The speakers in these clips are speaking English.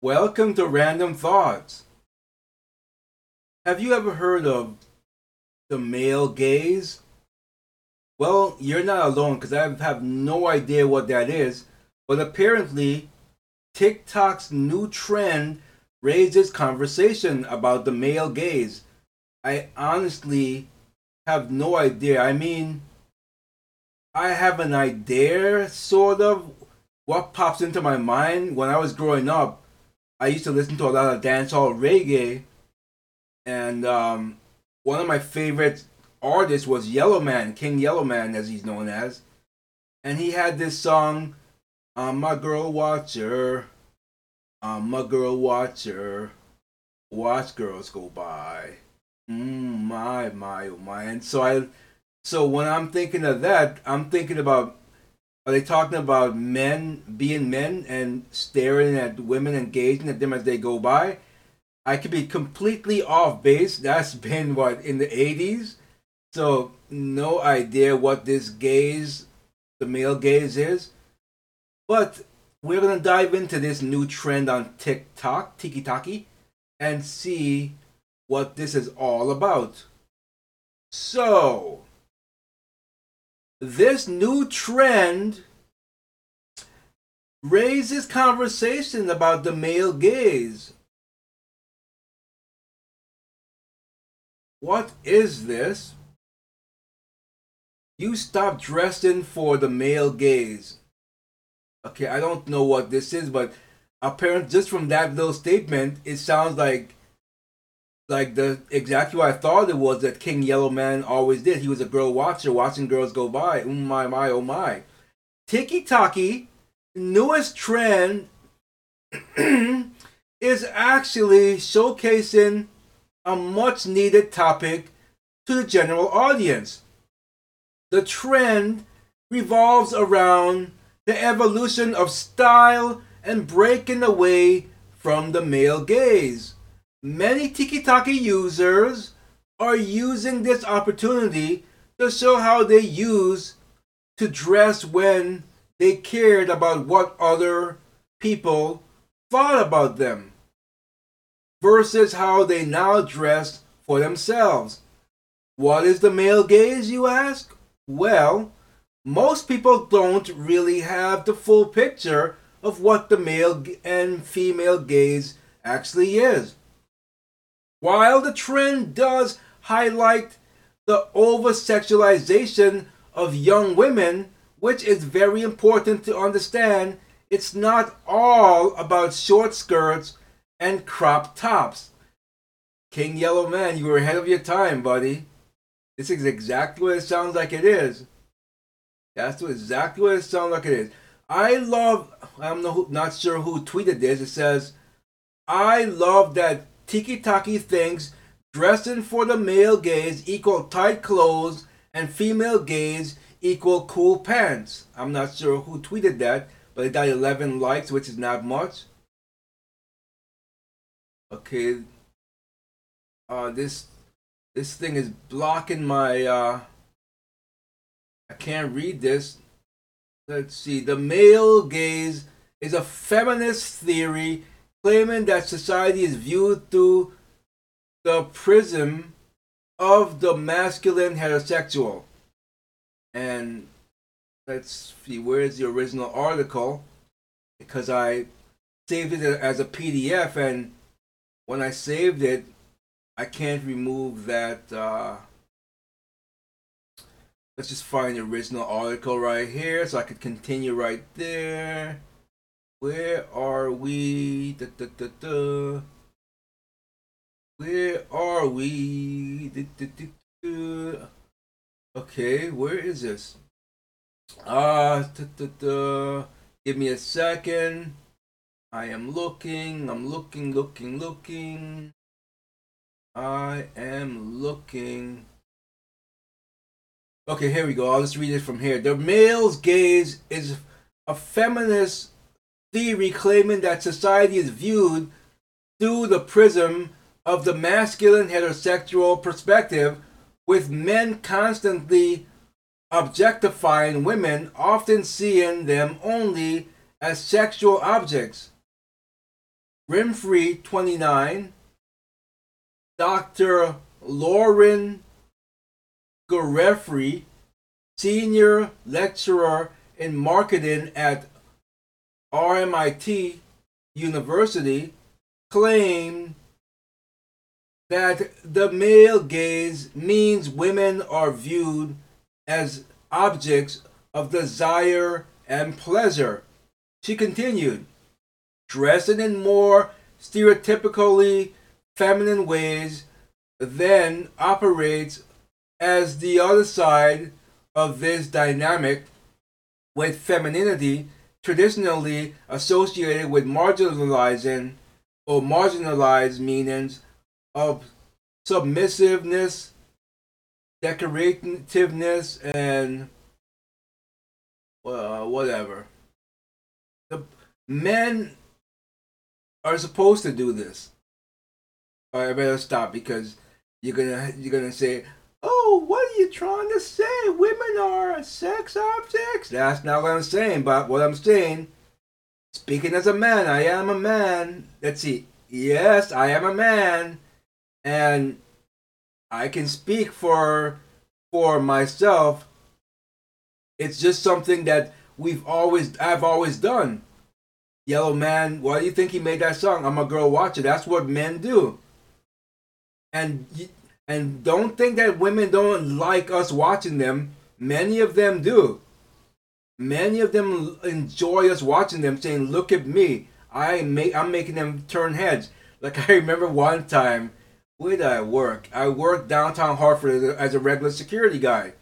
Welcome to Random Thoughts. Have you ever heard of the male gaze? Well, you're not alone because I have no idea what that is. But apparently, TikTok's new trend raises conversation about the male gaze. I honestly have no idea. I mean, I have an idea, sort of, what pops into my mind when I was growing up. I used to listen to a lot of dancehall reggae, and um, one of my favorite artists was Yellowman, King Yellowman, as he's known as, and he had this song, "I'm my girl watcher, I'm my girl watcher, watch girls go by." Mm, my my oh my, and so I, so when I'm thinking of that, I'm thinking about are they talking about men being men and staring at women and gazing at them as they go by? I could be completely off base. That's been what in the 80s. So no idea what this gaze, the male gaze is. But we're gonna dive into this new trend on TikTok, Tiki Taki, and see what this is all about. So this new trend raises conversation about the male gaze. What is this? You stop dressing for the male gaze. Okay, I don't know what this is, but apparently, just from that little statement, it sounds like like the exactly what I thought it was that King Yellowman always did. He was a girl watcher, watching girls go by. Oh my my oh my. Tiki Taki, newest trend is actually showcasing a much needed topic to the general audience. The trend revolves around the evolution of style and breaking away from the male gaze. Many Tiki users are using this opportunity to show how they use to dress when they cared about what other people thought about them versus how they now dress for themselves. What is the male gaze, you ask? Well, most people don't really have the full picture of what the male and female gaze actually is. While the trend does highlight the over sexualization of young women, which is very important to understand, it's not all about short skirts and crop tops. King Yellowman, you were ahead of your time, buddy. This is exactly what it sounds like it is. That's what, exactly what it sounds like it is. I love, I'm not sure who tweeted this. It says, I love that Tiki Taki thinks dressing for the male gaze equal tight clothes and female gaze equal cool pants. I'm not sure who tweeted that, but it got 11 likes, which is not much. Okay. Uh, this this thing is blocking my. Uh, I can't read this. Let's see. The male gaze is a feminist theory claiming that society is viewed through the prism of the masculine heterosexual. And let's see, where's the original article? Because I saved it as a PDF, and when I saved it, I can't remove that. Uh, let's just find the original article right here so I could continue right there. Where are we? Da, da, da, da. Where are we? Da, da, da, da. Okay, where is this? Ah, uh, da, da, da. give me a second. I am looking, I'm looking, looking, looking. I am looking. Okay, here we go. I'll just read it from here. The male's gaze is a feminist theory claiming that society is viewed through the prism of the masculine heterosexual perspective, with men constantly objectifying women, often seeing them only as sexual objects. Rimfree, 29, Dr. Lauren Gurrieri, senior lecturer in marketing at RMIT University, claimed that the male gaze means women are viewed as objects of desire and pleasure. She continued, dressing in more stereotypically feminine ways, then operates as the other side of this dynamic with femininity traditionally associated with marginalizing or marginalized meanings of submissiveness, decorativeness, and uh, whatever. The men are supposed to do this. All right, I better stop because you're gonna you're gonna say, "Oh, what are you trying to say? Women are sex objects." That's not what I'm saying. But what I'm saying, speaking as a man, I am a man. Let's see. Yes, I am a man, and I can speak for for myself. It's just something that we've always I've always done. Yellowman, why do you think he made that song? I'm a girl watcher. That's what men do. And and don't think that women don't like us watching them. Many of them do. Many of them enjoy us watching them, saying, "Look at me! I make I'm making them turn heads." Like I remember one time, where did I work? I worked downtown Hartford as a regular security guy,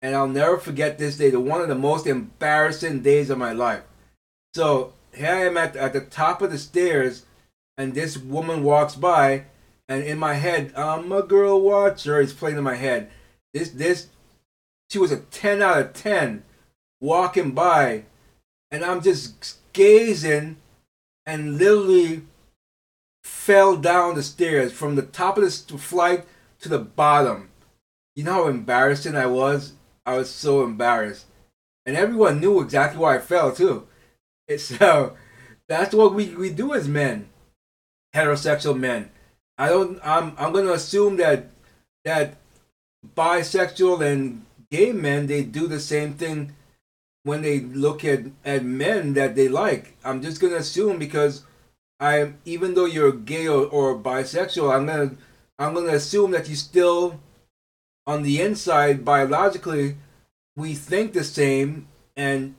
and I'll never forget this day. The one of the most embarrassing days of my life. So here I am at at the top of the stairs, and this woman walks by, and in my head, I'm a girl watcher. It's playing in my head. This this she was a ten out of ten, walking by, and I'm just gazing, and literally fell down the stairs from the top of the flight to the bottom. You know how embarrassing I was. I was so embarrassed, and everyone knew exactly why I fell too. And So that's what we, we do as men, heterosexual men. I don't. I'm I'm gonna assume that that bisexual and gay men they do the same thing when they look at at men that they like. I'm just gonna assume because I even though you're gay or, or bisexual, I'm gonna I'm gonna assume that you still on the inside biologically we think the same and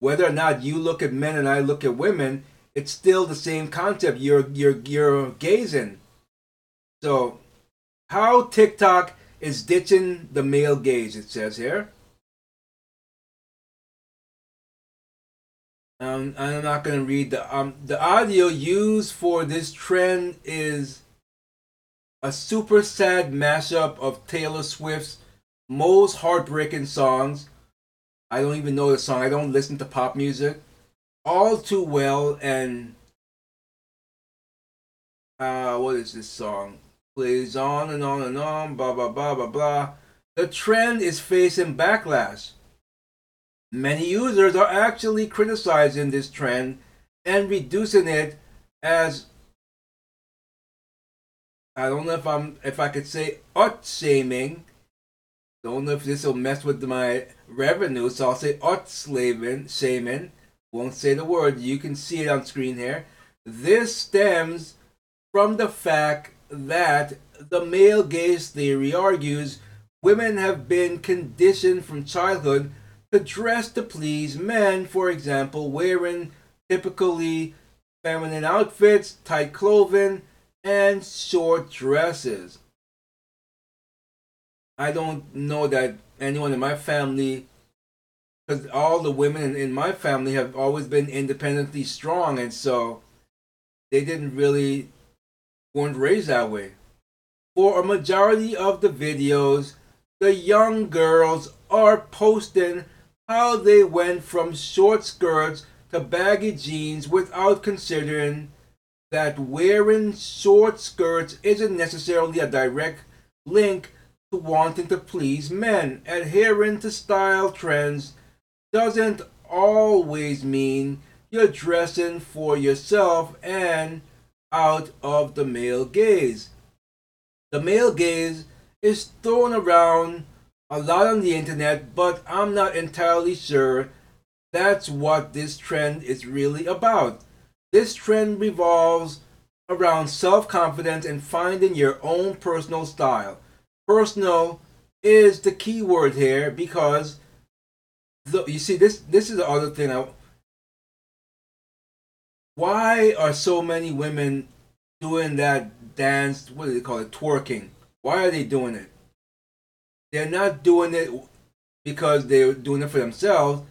whether or not you look at men and I look at women, it's still the same concept. You're you're you're gazing. So, how TikTok is ditching the male gaze? It says here. Um, I'm not going to read the um the audio used for this trend is a super sad mashup of Taylor Swift's most heartbreaking songs I don't even know the song. I don't listen to pop music. All too well and uh what is this song? Plays on and on and on, blah blah blah blah blah. The trend is facing backlash. Many users are actually criticizing this trend and reducing it as I don't know if I'm if I could say art shaming don't know if this will mess with my revenue, so I'll say art slavin, shaman. Won't say the word. You can see it on screen here. This stems from the fact that the male gaze theory argues women have been conditioned from childhood to dress to please men, for example, wearing typically feminine outfits, tight clothing, and short dresses. I don't know that anyone in my family, because all the women in, my family have always been independently strong, and so they didn't really weren't raised that way. For a majority of the videos, the young girls are posting how they went from short skirts to baggy jeans without considering that wearing short skirts isn't necessarily a direct link to wanting to please men. Adhering to style trends doesn't always mean you're dressing for yourself and out of the male gaze. The male gaze is thrown around a lot on the internet, but I'm not entirely sure that's what this trend is really about. This trend revolves around self confidence and finding your own personal style. Personal is the key word here because the, you see this this is the other thing I why are so many women doing that dance what do they call it twerking? Why are they doing it? They're not doing it because they're doing it for themselves.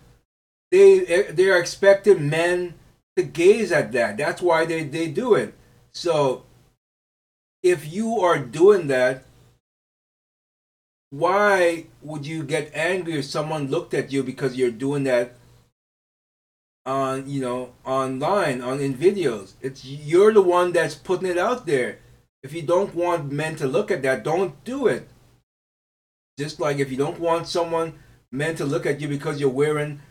They eh, they are expecting men to gaze at that. That's why they, they do it. So if you are doing that why would you get angry if someone looked at you because you're doing that on you know online on in videos. It's you're the one that's putting it out there. If you don't want men to look at that don't do it. Just like if you don't want someone men to look at you because you're wearing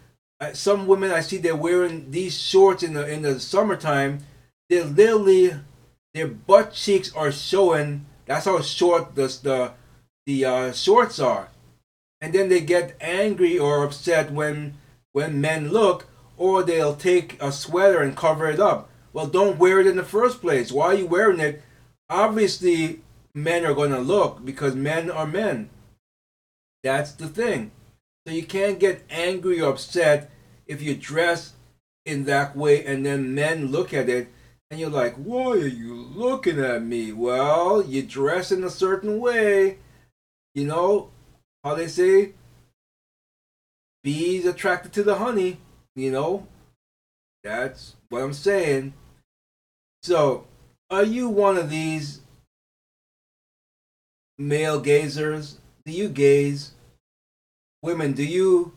uh, some women i see they're wearing these shorts in the in the summertime. They're literally their butt cheeks are showing. That's how short the the the uh, shorts are. And then they get angry or upset when when men look or they'll take a sweater and cover it up. Well, don't wear it in the first place. Why are you wearing it? Obviously, men are going to look because men are men. That's the thing. So you can't get angry or upset if you dress in that way and then men look at it and you're like, why are you looking at me? Well, you dress in a certain way. You know how they say, bees attracted to the honey. You know, that's what I'm saying. So, are you one of these male gazers? Do you gaze? Women, do you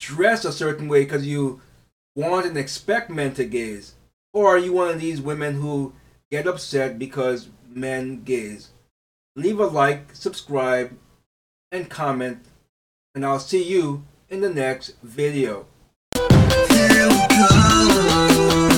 dress a certain way because you want and expect men to gaze? Or are you one of these women who get upset because men gaze? Leave a like, subscribe, and comment, and I'll see you in the next video. Here we go.